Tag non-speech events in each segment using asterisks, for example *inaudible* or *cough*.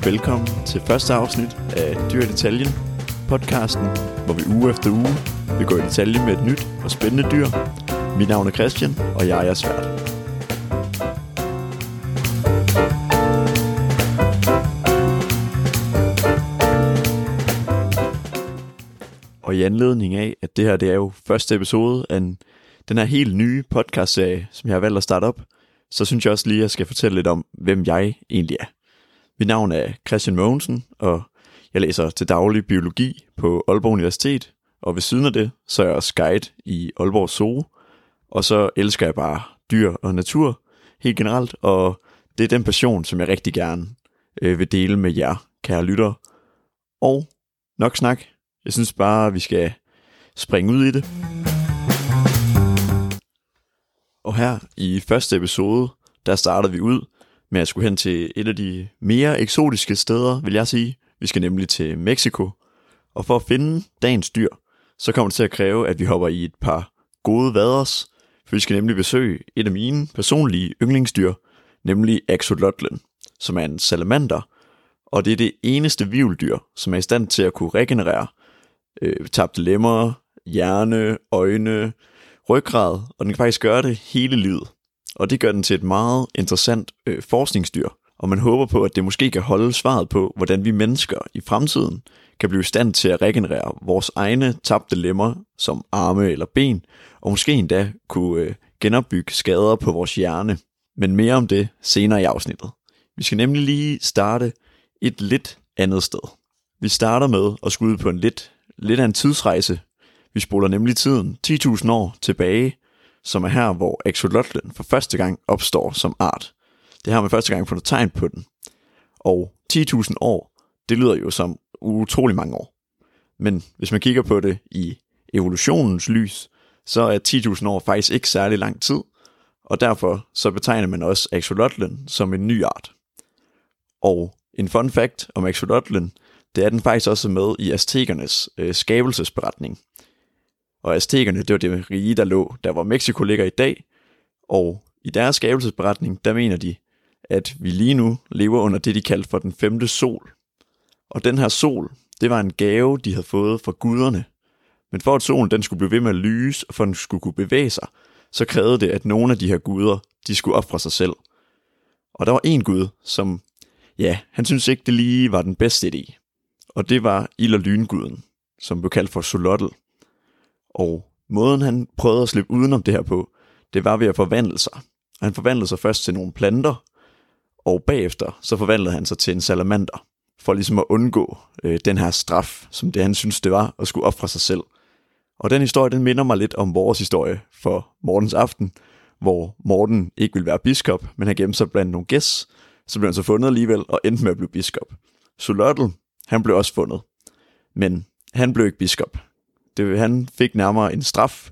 Og velkommen til første afsnit af Dyr i Detaljen, podcasten, hvor vi uge efter uge vil gå i detalje med et nyt og spændende dyr. Mit navn er Christian, og jeg er svært. Og i anledning af, at det her det er jo første episode af en, den her helt nye podcastserie, som jeg har valgt at starte op, så synes jeg også lige, at jeg skal fortælle lidt om, hvem jeg egentlig er. Mit navn er Christian Mogensen, og jeg læser til daglig biologi på Aalborg Universitet, og ved siden af det, så er jeg også guide i Aalborg Zoo, og så elsker jeg bare dyr og natur helt generelt, og det er den passion, som jeg rigtig gerne øh, vil dele med jer, kære lyttere. Og nok snak, jeg synes bare, at vi skal springe ud i det. Og her i første episode, der startede vi ud med at skulle hen til et af de mere eksotiske steder, vil jeg sige. Vi skal nemlig til Mexico. Og for at finde dagens dyr, så kommer det til at kræve, at vi hopper i et par gode vaders, for vi skal nemlig besøge et af mine personlige yndlingsdyr, nemlig axolotlen, som er en salamander, og det er det eneste vivldyr, som er i stand til at kunne regenerere øh, tabte lemmer, hjerne, øjne, ryggrad, og den kan faktisk gøre det hele livet. Og det gør den til et meget interessant øh, forskningsdyr, og man håber på, at det måske kan holde svaret på, hvordan vi mennesker i fremtiden kan blive i stand til at regenerere vores egne tabte lemmer, som arme eller ben, og måske endda kunne øh, genopbygge skader på vores hjerne. Men mere om det senere i afsnittet. Vi skal nemlig lige starte et lidt andet sted. Vi starter med at skulle ud på en lidt, lidt af en tidsrejse. Vi spoler nemlig tiden 10.000 år tilbage, som er her, hvor axolotlen for første gang opstår som art. Det har man første gang fundet tegn på den. Og 10.000 år, det lyder jo som utrolig mange år. Men hvis man kigger på det i evolutionens lys, så er 10.000 år faktisk ikke særlig lang tid, og derfor så betegner man også axolotlen som en ny art. Og en fun fact om axolotlen, det er den faktisk også med i aztekernes øh, skabelsesberetning. Og aztekerne, det var det rige, der lå, der hvor Mexico ligger i dag, og i deres skabelsesberetning, der mener de, at vi lige nu lever under det, de kaldte for den femte sol. Og den her sol, det var en gave, de havde fået fra guderne. Men for at solen den skulle blive ved med at lyse, og for at den skulle kunne bevæge sig, så krævede det, at nogle af de her guder, de skulle ofre sig selv. Og der var en gud, som, ja, han synes ikke, det lige var den bedste idé. Og det var ild- og lynguden, som blev kaldt for Solotl. Og måden han prøvede at slippe udenom det her på, det var ved at forvandle sig. Han forvandlede sig først til nogle planter, og bagefter så forvandlede han sig til en salamander, for ligesom at undgå øh, den her straf, som det han synes det var, at skulle ofre sig selv. Og den historie, den minder mig lidt om vores historie for Mortens aften, hvor Morten ikke ville være biskop, men han gemte sig blandt nogle gæs, så blev han så fundet alligevel og endte med at blive biskop. Solotl, han blev også fundet, men han blev ikke biskop. Det, han fik nærmere en straf,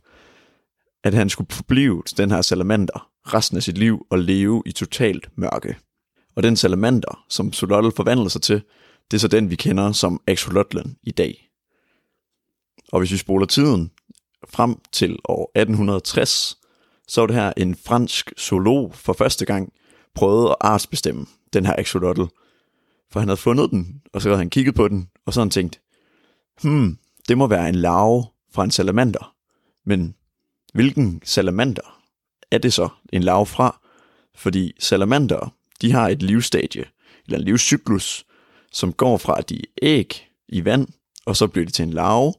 at han skulle forblive den her salamander resten af sit liv og leve i totalt mørke. Og den salamander, som Solotl forvandlede sig til, det er så den, vi kender som axolotlen i dag. Og hvis vi spoler tiden frem til år 1860, så var det her en fransk zoolog for første gang prøvede at artsbestemme den her axolotl. For han havde fundet den, og så havde han kigget på den, og så havde han tænkt, hmm, det må være en larve fra en salamander. Men hvilken salamander er det så en larve fra? Fordi salamander, de har et livsstadie, eller en livscyklus, som går fra, at de er æg i vand, og så bliver de til en larve,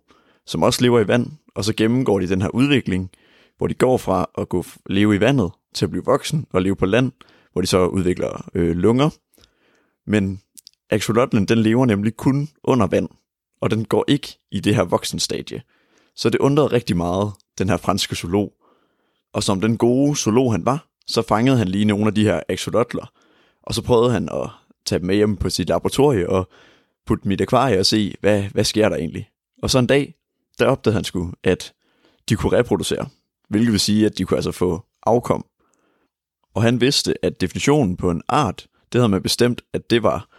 som også lever i vand, og så gennemgår de den her udvikling, hvor de går fra at gå leve i vandet til at blive voksen og leve på land, hvor de så udvikler øh, lunger. Men axolotlen, den lever nemlig kun under vand, og den går ikke i det her voksenstadie. Så det undrede rigtig meget, den her franske zoolog. Og som den gode zoolog han var, så fangede han lige nogle af de her axolotler, og så prøvede han at tage dem med hjem på sit laboratorie og putte dem i et akvarie og se, hvad, hvad sker der egentlig. Og så en dag, der opdagede han sgu, at de kunne reproducere, hvilket vil sige, at de kunne altså få afkom. Og han vidste, at definitionen på en art, det havde man bestemt, at det var,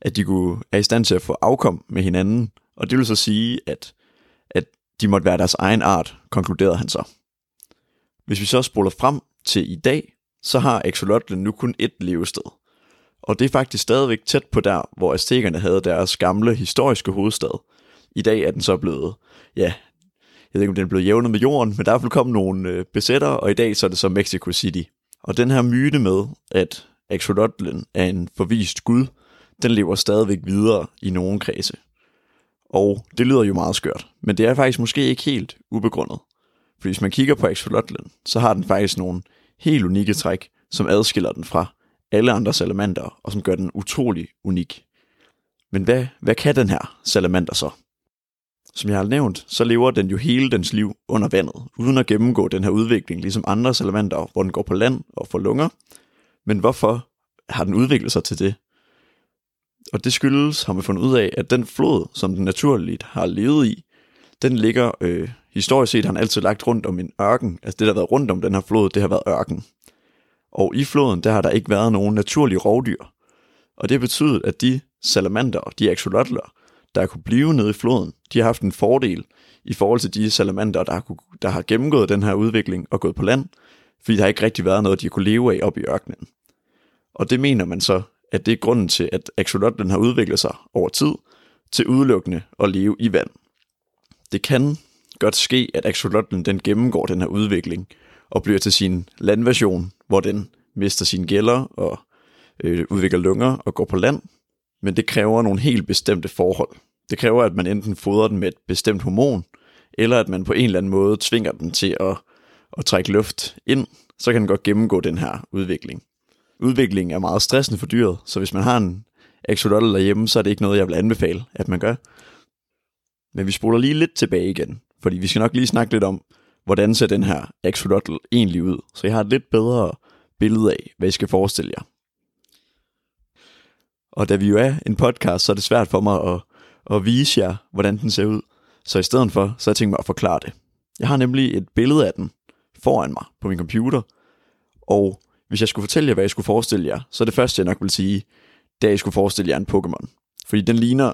at de kunne er i stand til at få afkom med hinanden, og det vil så sige, at, at de måtte være deres egen art, konkluderede han så. Hvis vi så spoler frem til i dag, så har axolotlen nu kun ét levested. Og det er faktisk stadigvæk tæt på der, hvor aztekerne havde deres gamle historiske hovedstad. I dag er den så blevet, ja, jeg ved ikke om den er blevet jævnet med jorden, men der er i hvert fald kommet nogle øh, besættere, og i dag så er det så Mexico City. Og den her myte med, at Axolotlen er en forvist gud, den lever stadigvæk videre i nogle kredse. Og det lyder jo meget skørt, men det er faktisk måske ikke helt ubegrundet. For hvis man kigger på Axolotlen, så har den faktisk nogle helt unikke træk, som adskiller den fra alle andre salamander, og som gør den utrolig unik. Men hvad, hvad kan den her salamander så? Som jeg har nævnt, så lever den jo hele dens liv under vandet, uden at gennemgå den her udvikling, ligesom andre salamander, hvor den går på land og får lunger. Men hvorfor har den udviklet sig til det? Og det skyldes, har man fundet ud af, at den flod, som den naturligt har levet i, den ligger, øh, historisk set har den altid lagt rundt om en ørken. Altså det, der har været rundt om den her flod, det har været ørken. Og i floden, der har der ikke været nogen naturlige rovdyr. Og det betyder, at de salamander, de axolotler, der kunne blive nede i floden, de har haft en fordel i forhold til de salamander, der har, der har gennemgået den her udvikling og gået på land, fordi der har ikke rigtig været noget, de kunne leve af op i ørkenen. Og det mener man så, at det er grunden til, at axolotlen har udviklet sig over tid til udelukkende at leve i vand. Det kan godt ske, at axolotlen den gennemgår den her udvikling og bliver til sin landversion, hvor den mister sine gælder og øh, udvikler lunger og går på land. Men det kræver nogle helt bestemte forhold. Det kræver, at man enten fodrer den med et bestemt hormon, eller at man på en eller anden måde tvinger den til at, at trække luft ind, så kan den godt gennemgå den her udvikling. Udviklingen er meget stressende for dyret, så hvis man har en axolotl derhjemme, så er det ikke noget, jeg vil anbefale, at man gør. Men vi spoler lige lidt tilbage igen, fordi vi skal nok lige snakke lidt om, hvordan ser den her axolotl egentlig ud, så jeg har et lidt bedre billede af, hvad I skal forestille jer. Og da vi jo er en podcast, så er det svært for mig at, at vise jer, hvordan den ser ud. Så i stedet for, så har jeg tænkt mig at forklare det. Jeg har nemlig et billede af den foran mig på min computer, og hvis jeg skulle fortælle jer, hvad jeg skulle forestille jer, så er det første, jeg nok vil sige, det er, at jeg skulle forestille jer en Pokémon. Fordi den ligner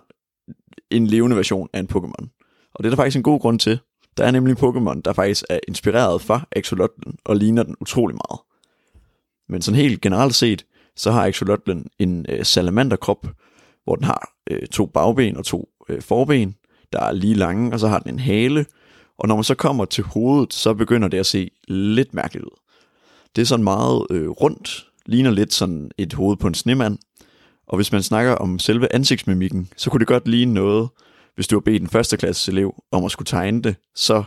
en levende version af en Pokémon. Og det er der faktisk en god grund til. Der er nemlig en Pokémon, der faktisk er inspireret fra Axolotlen og ligner den utrolig meget. Men sådan helt generelt set, så har Axolotlen en øh, salamanderkrop, hvor den har øh, to bagben og to øh, forben, der er lige lange, og så har den en hale. Og når man så kommer til hovedet, så begynder det at se lidt mærkeligt ud. Det er sådan meget øh, rundt, ligner lidt sådan et hoved på en snemand. Og hvis man snakker om selve ansigtsmimikken, så kunne det godt ligne noget, hvis du har bedt en førsteklasses elev om at skulle tegne det, så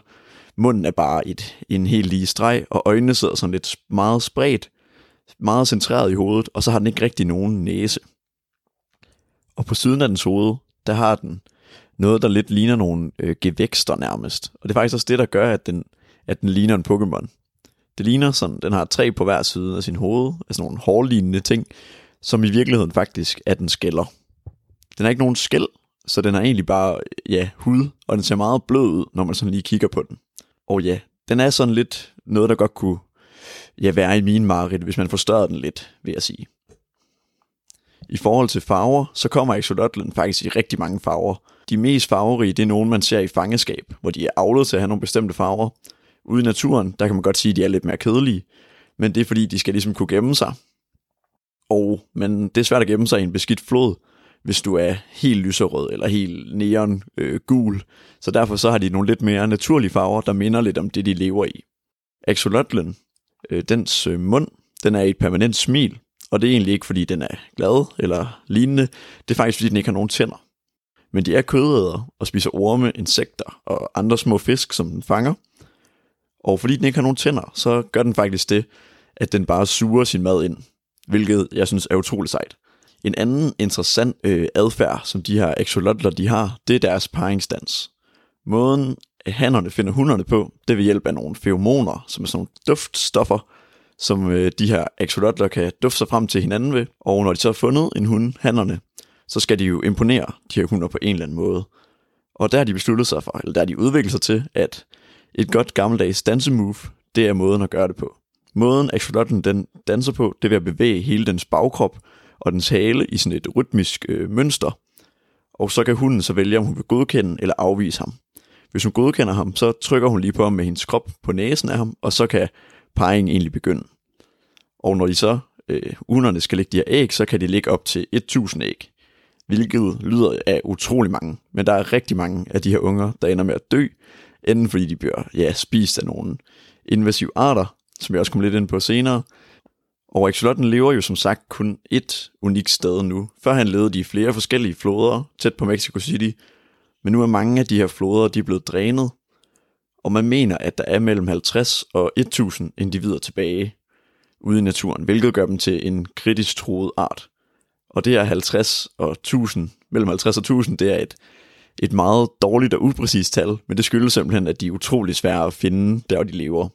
munden er bare et, en helt lige streg, og øjnene sidder sådan lidt meget spredt, meget centreret i hovedet, og så har den ikke rigtig nogen næse. Og på siden af dens hoved, der har den noget, der lidt ligner nogle øh, gevækster nærmest. Og det er faktisk også det, der gør, at den, at den ligner en Pokémon. Det ligner sådan, den har tre på hver side af sin hoved, altså nogle hårlignende ting, som i virkeligheden faktisk er den skælder. Den har ikke nogen skæld, så den er egentlig bare, ja, hud, og den ser meget blød ud, når man sådan lige kigger på den. Og ja, den er sådan lidt noget, der godt kunne ja, være i min mareridt, hvis man forstørrer den lidt, vil jeg sige. I forhold til farver, så kommer Exodotlen faktisk i rigtig mange farver. De mest farverige, det er nogen, man ser i fangeskab, hvor de er avlet til at have nogle bestemte farver. Ude i naturen, der kan man godt sige, at de er lidt mere kedelige, men det er fordi, de skal ligesom kunne gemme sig. Og, men det er svært at gemme sig i en beskidt flod, hvis du er helt lyserød eller helt neon øh, gul. Så derfor så har de nogle lidt mere naturlige farver, der minder lidt om det, de lever i. Axolotlen, øh, dens øh, mund, den er et permanent smil, og det er egentlig ikke, fordi den er glad eller lignende. Det er faktisk, fordi den ikke har nogen tænder. Men de er kødæder og spiser orme, insekter og andre små fisk, som den fanger. Og fordi den ikke har nogen tænder, så gør den faktisk det, at den bare suger sin mad ind, hvilket jeg synes er utroligt sejt. En anden interessant øh, adfærd, som de her axolotler de har, det er deres paringsdans. Måden øh, hannerne finder hunderne på, det vil ved hjælp af nogle feromoner, som er sådan nogle duftstoffer, som øh, de her axolotler kan dufte sig frem til hinanden ved. Og når de så har fundet en hund, hannerne, så skal de jo imponere de her hunder på en eller anden måde. Og der har de besluttet sig for, eller der har de udviklet sig til, at et godt gammeldags dansemove, det er måden at gøre det på. Måden axolotten den danser på, det er ved at bevæge hele dens bagkrop og dens hale i sådan et rytmisk øh, mønster. Og så kan hunden så vælge, om hun vil godkende eller afvise ham. Hvis hun godkender ham, så trykker hun lige på ham med hendes krop på næsen af ham, og så kan parringen egentlig begynde. Og når de så øh, unerne skal lægge de her æg, så kan de ligge op til 1000 æg. Hvilket lyder af utrolig mange. Men der er rigtig mange af de her unger, der ender med at dø, enten fordi de bliver ja, spist af nogle invasive arter, som jeg også kommer lidt ind på senere. Og Axolotten lever jo som sagt kun et unikt sted nu. Før han levede de i flere forskellige floder tæt på Mexico City, men nu er mange af de her floder de er blevet drænet, og man mener, at der er mellem 50 og 1000 individer tilbage ude i naturen, hvilket gør dem til en kritisk truet art. Og det er 50 og 1000, mellem 50 og 1000, det er et, et meget dårligt og upræcist tal, men det skyldes simpelthen, at de er utrolig svære at finde, der hvor de lever.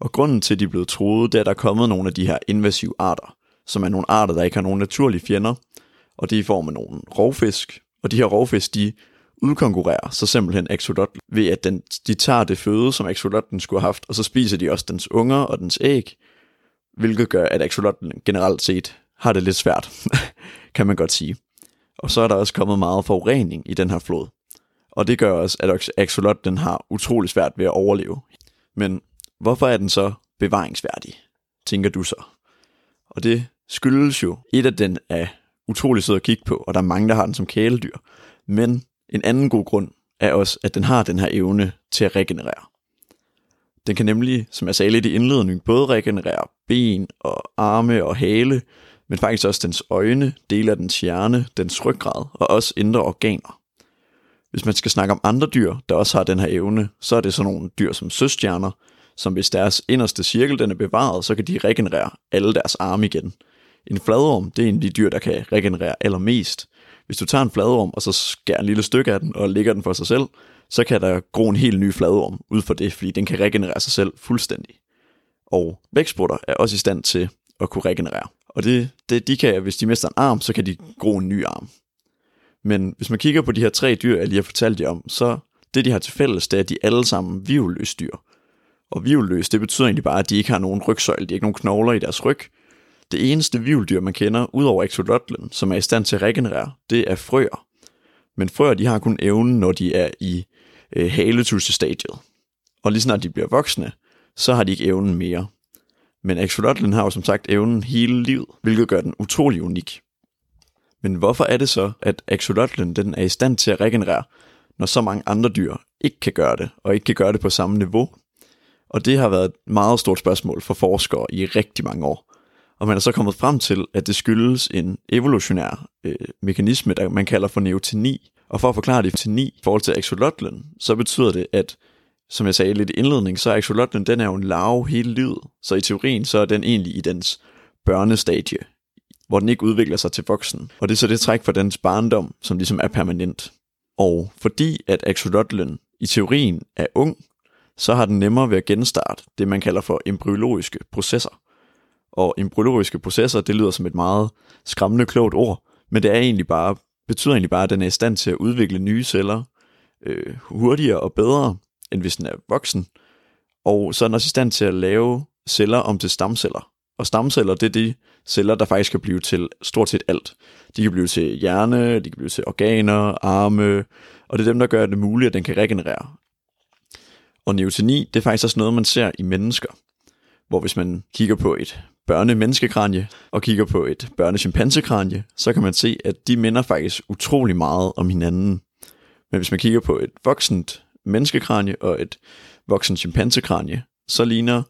Og grunden til, at de er blevet troet, det er, at der er kommet nogle af de her invasive arter, som er nogle arter, der ikke har nogen naturlige fjender, og det er i form af nogle rovfisk, og de her rovfisk, de udkonkurrerer så simpelthen axolotl ved, at den, de tager det føde, som axolotlen skulle have haft, og så spiser de også dens unger og dens æg, hvilket gør, at axolotlen generelt set har det lidt svært, *laughs* kan man godt sige. Og så er der også kommet meget forurening i den her flod. Og det gør også, at axolotten har utrolig svært ved at overleve. Men hvorfor er den så bevaringsværdig, tænker du så? Og det skyldes jo, et af den er utrolig sød at kigge på, og der er mange, der har den som kæledyr. Men en anden god grund er også, at den har den her evne til at regenerere. Den kan nemlig, som jeg sagde lidt i indledningen, både regenerere ben og arme og hale, men faktisk også dens øjne, dele af dens hjerne, dens ryggrad og også indre organer. Hvis man skal snakke om andre dyr, der også har den her evne, så er det sådan nogle dyr som søstjerner, som hvis deres inderste cirkel den er bevaret, så kan de regenerere alle deres arme igen. En fladorm, det er en af de dyr, der kan regenerere allermest, hvis du tager en fladorm, og så skærer en lille stykke af den, og lægger den for sig selv, så kan der gro en helt ny fladorm ud for det, fordi den kan regenerere sig selv fuldstændig. Og vækstbrutter er også i stand til at kunne regenerere. Og det, det, de kan, hvis de mister en arm, så kan de gro en ny arm. Men hvis man kigger på de her tre dyr, jeg lige har fortalt jer om, så det de har til fælles, det er, at de alle sammen vivløse dyr. Og vivelløs, det betyder egentlig bare, at de ikke har nogen rygsøjle, de har ikke nogen knogler i deres ryg, det eneste vivldyr, man kender, udover axolotlen, som er i stand til at regenerere, det er frøer. Men frøer, de har kun evnen, når de er i øh, haletussestadiet. Og lige snart de bliver voksne, så har de ikke evnen mere. Men axolotlen har jo som sagt evnen hele livet, hvilket gør den utrolig unik. Men hvorfor er det så, at axolotlen den er i stand til at regenerere, når så mange andre dyr ikke kan gøre det, og ikke kan gøre det på samme niveau? Og det har været et meget stort spørgsmål for forskere i rigtig mange år. Og man er så kommet frem til, at det skyldes en evolutionær øh, mekanisme, der man kalder for neoteni. Og for at forklare det til i forhold til axolotlen, så betyder det, at som jeg sagde lidt i indledning, så er axolotlen, den er jo en larve hele livet. Så i teorien, så er den egentlig i dens børnestadie, hvor den ikke udvikler sig til voksen. Og det er så det træk for dens barndom, som ligesom er permanent. Og fordi at axolotlen i teorien er ung, så har den nemmere ved at genstarte det, man kalder for embryologiske processer. Og embryologiske processer, det lyder som et meget skræmmende klogt ord, men det er egentlig bare, betyder egentlig bare, at den er i stand til at udvikle nye celler øh, hurtigere og bedre, end hvis den er voksen. Og så er den også i stand til at lave celler om til stamceller. Og stamceller, det er de celler, der faktisk kan blive til stort set alt. De kan blive til hjerne, de kan blive til organer, arme, og det er dem, der gør det muligt, at den kan regenerere. Og neoteni, det er faktisk også noget, man ser i mennesker. Hvor hvis man kigger på et børne-menneskekranje og kigger på et børne-chimpansekranje, så kan man se, at de minder faktisk utrolig meget om hinanden. Men hvis man kigger på et voksent menneskekranie og et voksen chimpansekranie, så ligner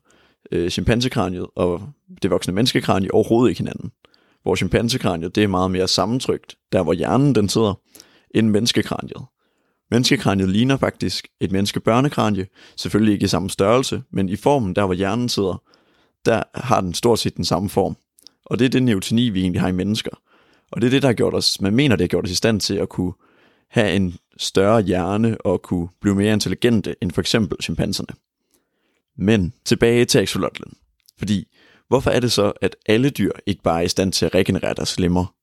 øh, chimpansekraniet og det voksne menneskekranie overhovedet ikke hinanden. Hvor chimpansekraniet det er meget mere sammentrykt, der hvor hjernen den sidder, end menneskekraniet. Menneskekraniet ligner faktisk et menneskebørnekranie, selvfølgelig ikke i samme størrelse, men i formen der hvor hjernen sidder, der har den stort set den samme form. Og det er det neoteni, vi egentlig har i mennesker. Og det er det, der har gjort os, man mener, det har gjort os i stand til at kunne have en større hjerne og kunne blive mere intelligente end for eksempel chimpanserne. Men tilbage til axolotlen. Fordi, hvorfor er det så, at alle dyr ikke bare er i stand til at regenerere deres lemmer?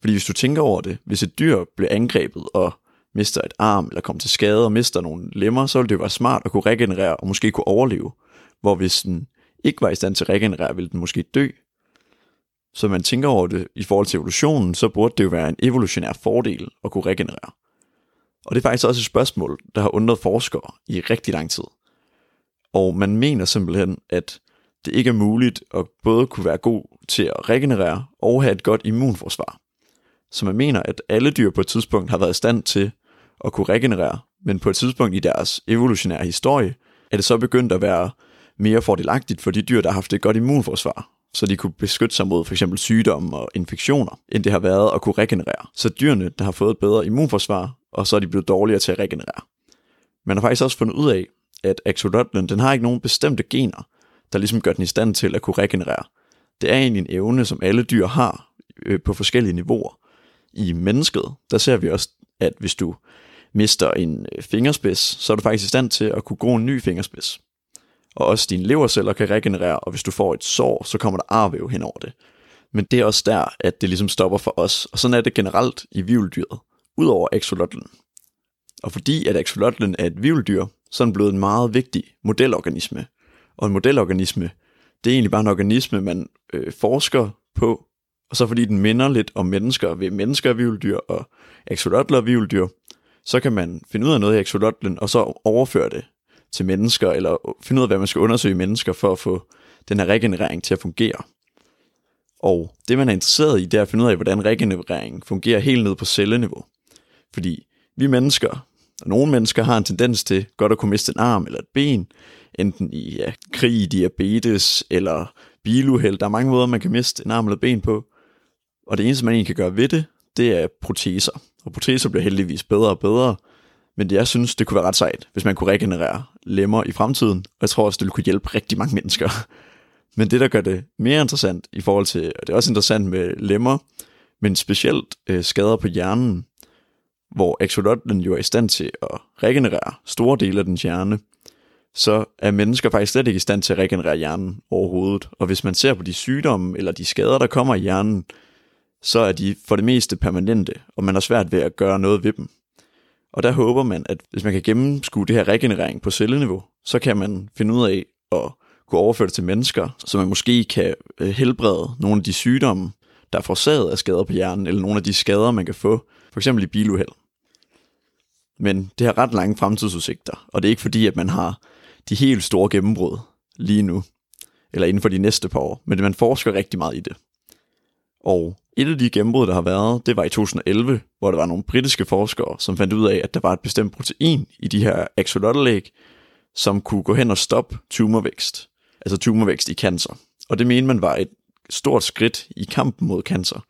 Fordi hvis du tænker over det, hvis et dyr bliver angrebet og mister et arm eller kommer til skade og mister nogle lemmer, så ville det jo være smart at kunne regenerere og måske kunne overleve. Hvor hvis den ikke var i stand til at regenerere, ville den måske dø. Så man tænker over det i forhold til evolutionen, så burde det jo være en evolutionær fordel at kunne regenerere. Og det er faktisk også et spørgsmål, der har undret forskere i rigtig lang tid. Og man mener simpelthen, at det ikke er muligt at både kunne være god til at regenerere og have et godt immunforsvar. Så man mener, at alle dyr på et tidspunkt har været i stand til at kunne regenerere, men på et tidspunkt i deres evolutionære historie, er det så begyndt at være mere fordelagtigt for de dyr, der har haft et godt immunforsvar, så de kunne beskytte sig mod for eksempel sygdomme og infektioner, end det har været at kunne regenerere. Så dyrene, der har fået et bedre immunforsvar, og så er de blevet dårligere til at regenerere. Man har faktisk også fundet ud af, at axolotlen, den har ikke nogen bestemte gener, der ligesom gør den i stand til at kunne regenerere. Det er egentlig en evne, som alle dyr har øh, på forskellige niveauer. I mennesket, der ser vi også, at hvis du mister en øh, fingerspids, så er du faktisk i stand til at kunne gro en ny fingerspids. Og også dine leverceller kan regenerere, og hvis du får et sår, så kommer der arvæv hen over det. Men det er også der, at det ligesom stopper for os, og sådan er det generelt i vilddyret udover axolotlen. Og fordi at axolotlen er et vivldyr, så er den blevet en meget vigtig modelorganisme. Og en modelorganisme, det er egentlig bare en organisme, man øh, forsker på, og så fordi den minder lidt om mennesker ved mennesker af vivldyr og axolotler af vivldyr, så kan man finde ud af noget i axolotlen, og så overføre det til mennesker, eller finde ud af, hvad man skal undersøge i mennesker, for at få den her regenerering til at fungere. Og det, man er interesseret i, det er at finde ud af, hvordan regenerering fungerer helt ned på celleniveau. Fordi vi mennesker, og nogle mennesker har en tendens til godt at kunne miste en arm eller et ben, enten i ja, krig, diabetes eller biluheld. Der er mange måder, man kan miste en arm eller et ben på. Og det eneste, man egentlig kan gøre ved det, det er proteser. Og proteser bliver heldigvis bedre og bedre, men jeg synes, det kunne være ret sejt, hvis man kunne regenerere lemmer i fremtiden, og jeg tror også, det ville kunne hjælpe rigtig mange mennesker. Men det, der gør det mere interessant i forhold til, og det er også interessant med lemmer, men specielt øh, skader på hjernen, hvor axolotlen jo er i stand til at regenerere store dele af den hjerne, så er mennesker faktisk slet ikke i stand til at regenerere hjernen overhovedet. Og hvis man ser på de sygdomme eller de skader, der kommer i hjernen, så er de for det meste permanente, og man har svært ved at gøre noget ved dem. Og der håber man, at hvis man kan gennemskue det her regenerering på celleniveau, så kan man finde ud af at kunne overføre det til mennesker, så man måske kan øh, helbrede nogle af de sygdomme, der er forårsaget af skader på hjernen, eller nogle af de skader, man kan få, for eksempel i biluheld. Men det har ret lange fremtidsudsigter, og det er ikke fordi, at man har de helt store gennembrud lige nu, eller inden for de næste par år, men man forsker rigtig meget i det. Og et af de gennembrud, der har været, det var i 2011, hvor der var nogle britiske forskere, som fandt ud af, at der var et bestemt protein i de her axolotlæg, som kunne gå hen og stoppe tumorvækst, altså tumorvækst i cancer. Og det mente man var et stort skridt i kampen mod cancer.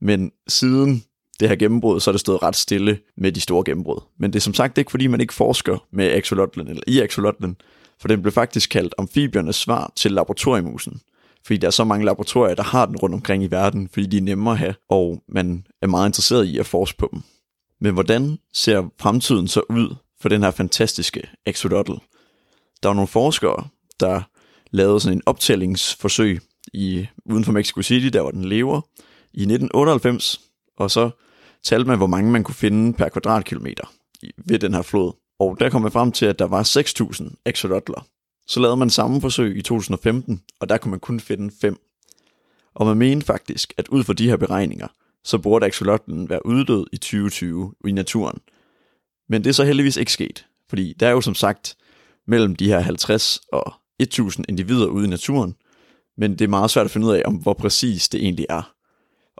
Men siden det her gennembrud, så er det stået ret stille med de store gennembrud. Men det er som sagt ikke, fordi man ikke forsker med axolotlen, eller i axolotlen, for den blev faktisk kaldt amfibiernes svar til laboratoriemusen fordi der er så mange laboratorier, der har den rundt omkring i verden, fordi de er nemmere at have, og man er meget interesseret i at forske på dem. Men hvordan ser fremtiden så ud for den her fantastiske axolotl? Der var nogle forskere, der lavede sådan en optællingsforsøg i, uden for Mexico City, der hvor den lever, i 1998, og så talte man, hvor mange man kunne finde per kvadratkilometer ved den her flod. Og der kom man frem til, at der var 6.000 axolotler så lavede man samme forsøg i 2015, og der kunne man kun finde fem. Og man mente faktisk, at ud fra de her beregninger, så burde axolotlen være uddød i 2020 i naturen. Men det er så heldigvis ikke sket, fordi der er jo som sagt mellem de her 50 og 1000 individer ude i naturen, men det er meget svært at finde ud af, om hvor præcis det egentlig er.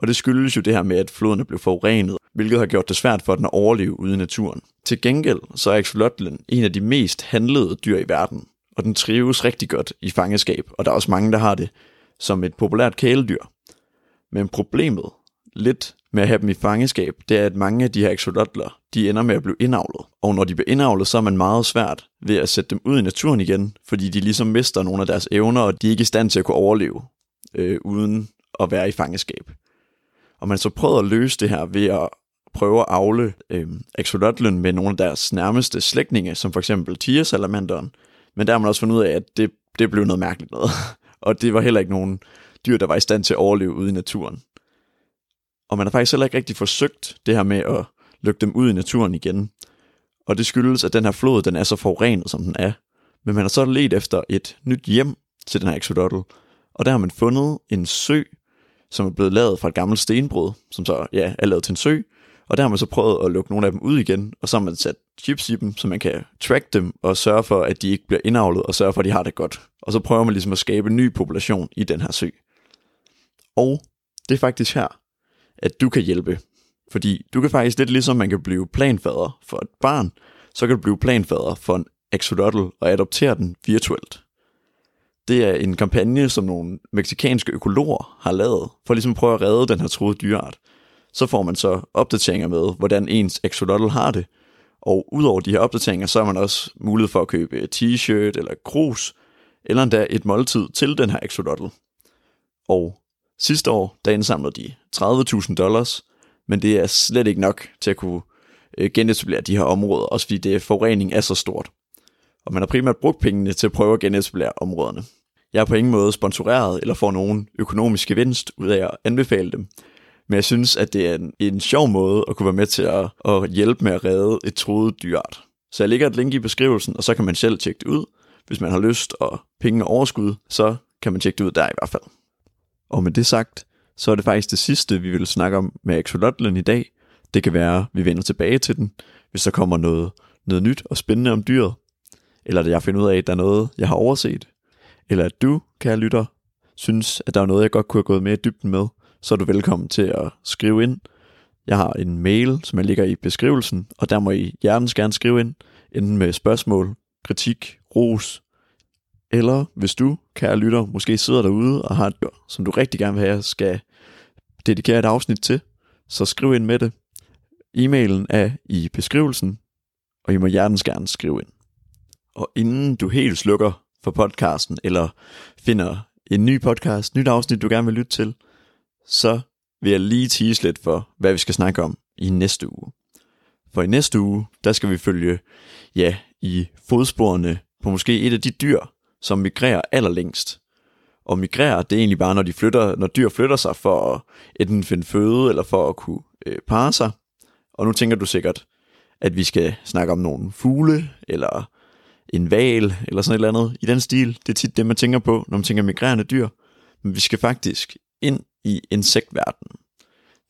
Og det skyldes jo det her med, at floden blev forurenet, hvilket har gjort det svært for den at overleve ude i naturen. Til gengæld så er axolotlen en af de mest handlede dyr i verden, og den trives rigtig godt i fangeskab, og der er også mange, der har det som et populært kæledyr. Men problemet lidt med at have dem i fangeskab, det er, at mange af de her axolotler, de ender med at blive indavlet. Og når de bliver indavlet, så er man meget svært ved at sætte dem ud i naturen igen, fordi de ligesom mister nogle af deres evner, og de er ikke i stand til at kunne overleve øh, uden at være i fangeskab. Og man så prøvede at løse det her ved at prøve at avle øh, axolotlen med nogle af deres nærmeste slægtninge, som for eksempel tigersalamanderen, men der har man også fundet ud af, at det, det blev noget mærkeligt noget. *laughs* og det var heller ikke nogen dyr, der var i stand til at overleve ude i naturen. Og man har faktisk heller ikke rigtig forsøgt det her med at lukke dem ud i naturen igen. Og det skyldes, at den her flod, den er så forurenet, som den er. Men man har så let efter et nyt hjem til den her axolotl. Og der har man fundet en sø, som er blevet lavet fra et gammelt stenbrud, som så ja, er lavet til en sø. Og der har man så prøvet at lukke nogle af dem ud igen, og så har man sat chips i dem, så man kan track dem og sørge for, at de ikke bliver indavlet, og sørge for, at de har det godt. Og så prøver man ligesom at skabe en ny population i den her sø. Og det er faktisk her, at du kan hjælpe. Fordi du kan faktisk lidt ligesom man kan blive planfader for et barn, så kan du blive planfader for en axolotl og adoptere den virtuelt. Det er en kampagne, som nogle meksikanske økologer har lavet, for ligesom at prøve at redde den her troede dyreart. Så får man så opdateringer med, hvordan ens axolotl har det. Og udover de her opdateringer, så har man også mulighed for at købe t-shirt eller krus, eller endda et måltid til den her axolotl. Og sidste år, der indsamlede de 30.000 dollars, men det er slet ikke nok til at kunne øh, genetablere de her områder, også fordi det forurening er så stort. Og man har primært brugt pengene til at prøve at genetablere områderne. Jeg er på ingen måde sponsoreret eller får nogen økonomisk gevinst ud af at anbefale dem, men jeg synes, at det er en, en sjov måde at kunne være med til at, at hjælpe med at redde et troet dyrt. Så jeg lægger et link i beskrivelsen, og så kan man selv tjekke det ud. Hvis man har lyst og penge overskud, så kan man tjekke det ud der i hvert fald. Og med det sagt, så er det faktisk det sidste, vi vil snakke om med Axolotlen i dag. Det kan være, at vi vender tilbage til den, hvis der kommer noget, noget nyt og spændende om dyret. Eller at jeg finder ud af, at der er noget, jeg har overset. Eller at du, kære lytter, synes, at der er noget, jeg godt kunne have gået mere i dybden med, så er du velkommen til at skrive ind. Jeg har en mail, som jeg ligger i beskrivelsen, og der må I hjertens gerne skrive ind, enten med spørgsmål, kritik, ros, eller hvis du, kære lytter, måske sidder derude og har et dyr, som du rigtig gerne vil have, skal dedikere et afsnit til, så skriv ind med det. E-mailen er i beskrivelsen, og I må hjertens gerne skrive ind. Og inden du helt slukker for podcasten, eller finder en ny podcast, nyt afsnit, du gerne vil lytte til, så vil jeg lige tease lidt for, hvad vi skal snakke om i næste uge. For i næste uge, der skal vi følge, ja, i fodsporene på måske et af de dyr, som migrerer allerlængst. Og migrerer, det er egentlig bare, når, de flytter, når dyr flytter sig for at enten finde føde, eller for at kunne øh, parre sig. Og nu tænker du sikkert, at vi skal snakke om nogle fugle, eller en val, eller sådan et eller andet i den stil. Det er tit det, man tænker på, når man tænker migrerende dyr. Men vi skal faktisk ind i insektverdenen.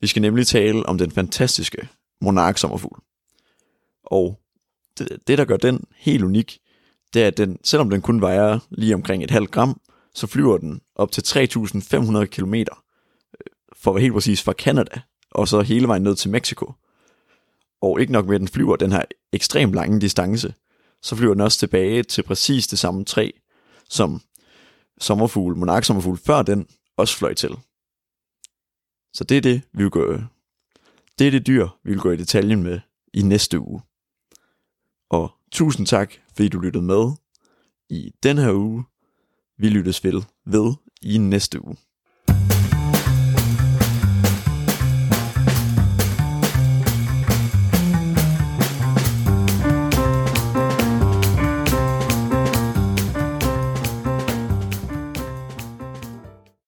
Vi skal nemlig tale om den fantastiske monarksommerfugl. Og det, det, der gør den helt unik, det er, at den, selvom den kun vejer lige omkring et halvt gram, så flyver den op til 3.500 km, øh, for at være helt præcis fra Canada, og så hele vejen ned til Mexico. Og ikke nok med, at den flyver den her ekstremt lange distance, så flyver den også tilbage til præcis det samme træ, som sommerfugl, monarksommerfugl før den også fløj til. Så det er det, vi vil gå, det er det dyr, vi vil gå i detaljen med i næste uge. Og tusind tak, fordi du lyttede med i den her uge. Vi lyttes vel ved i næste uge.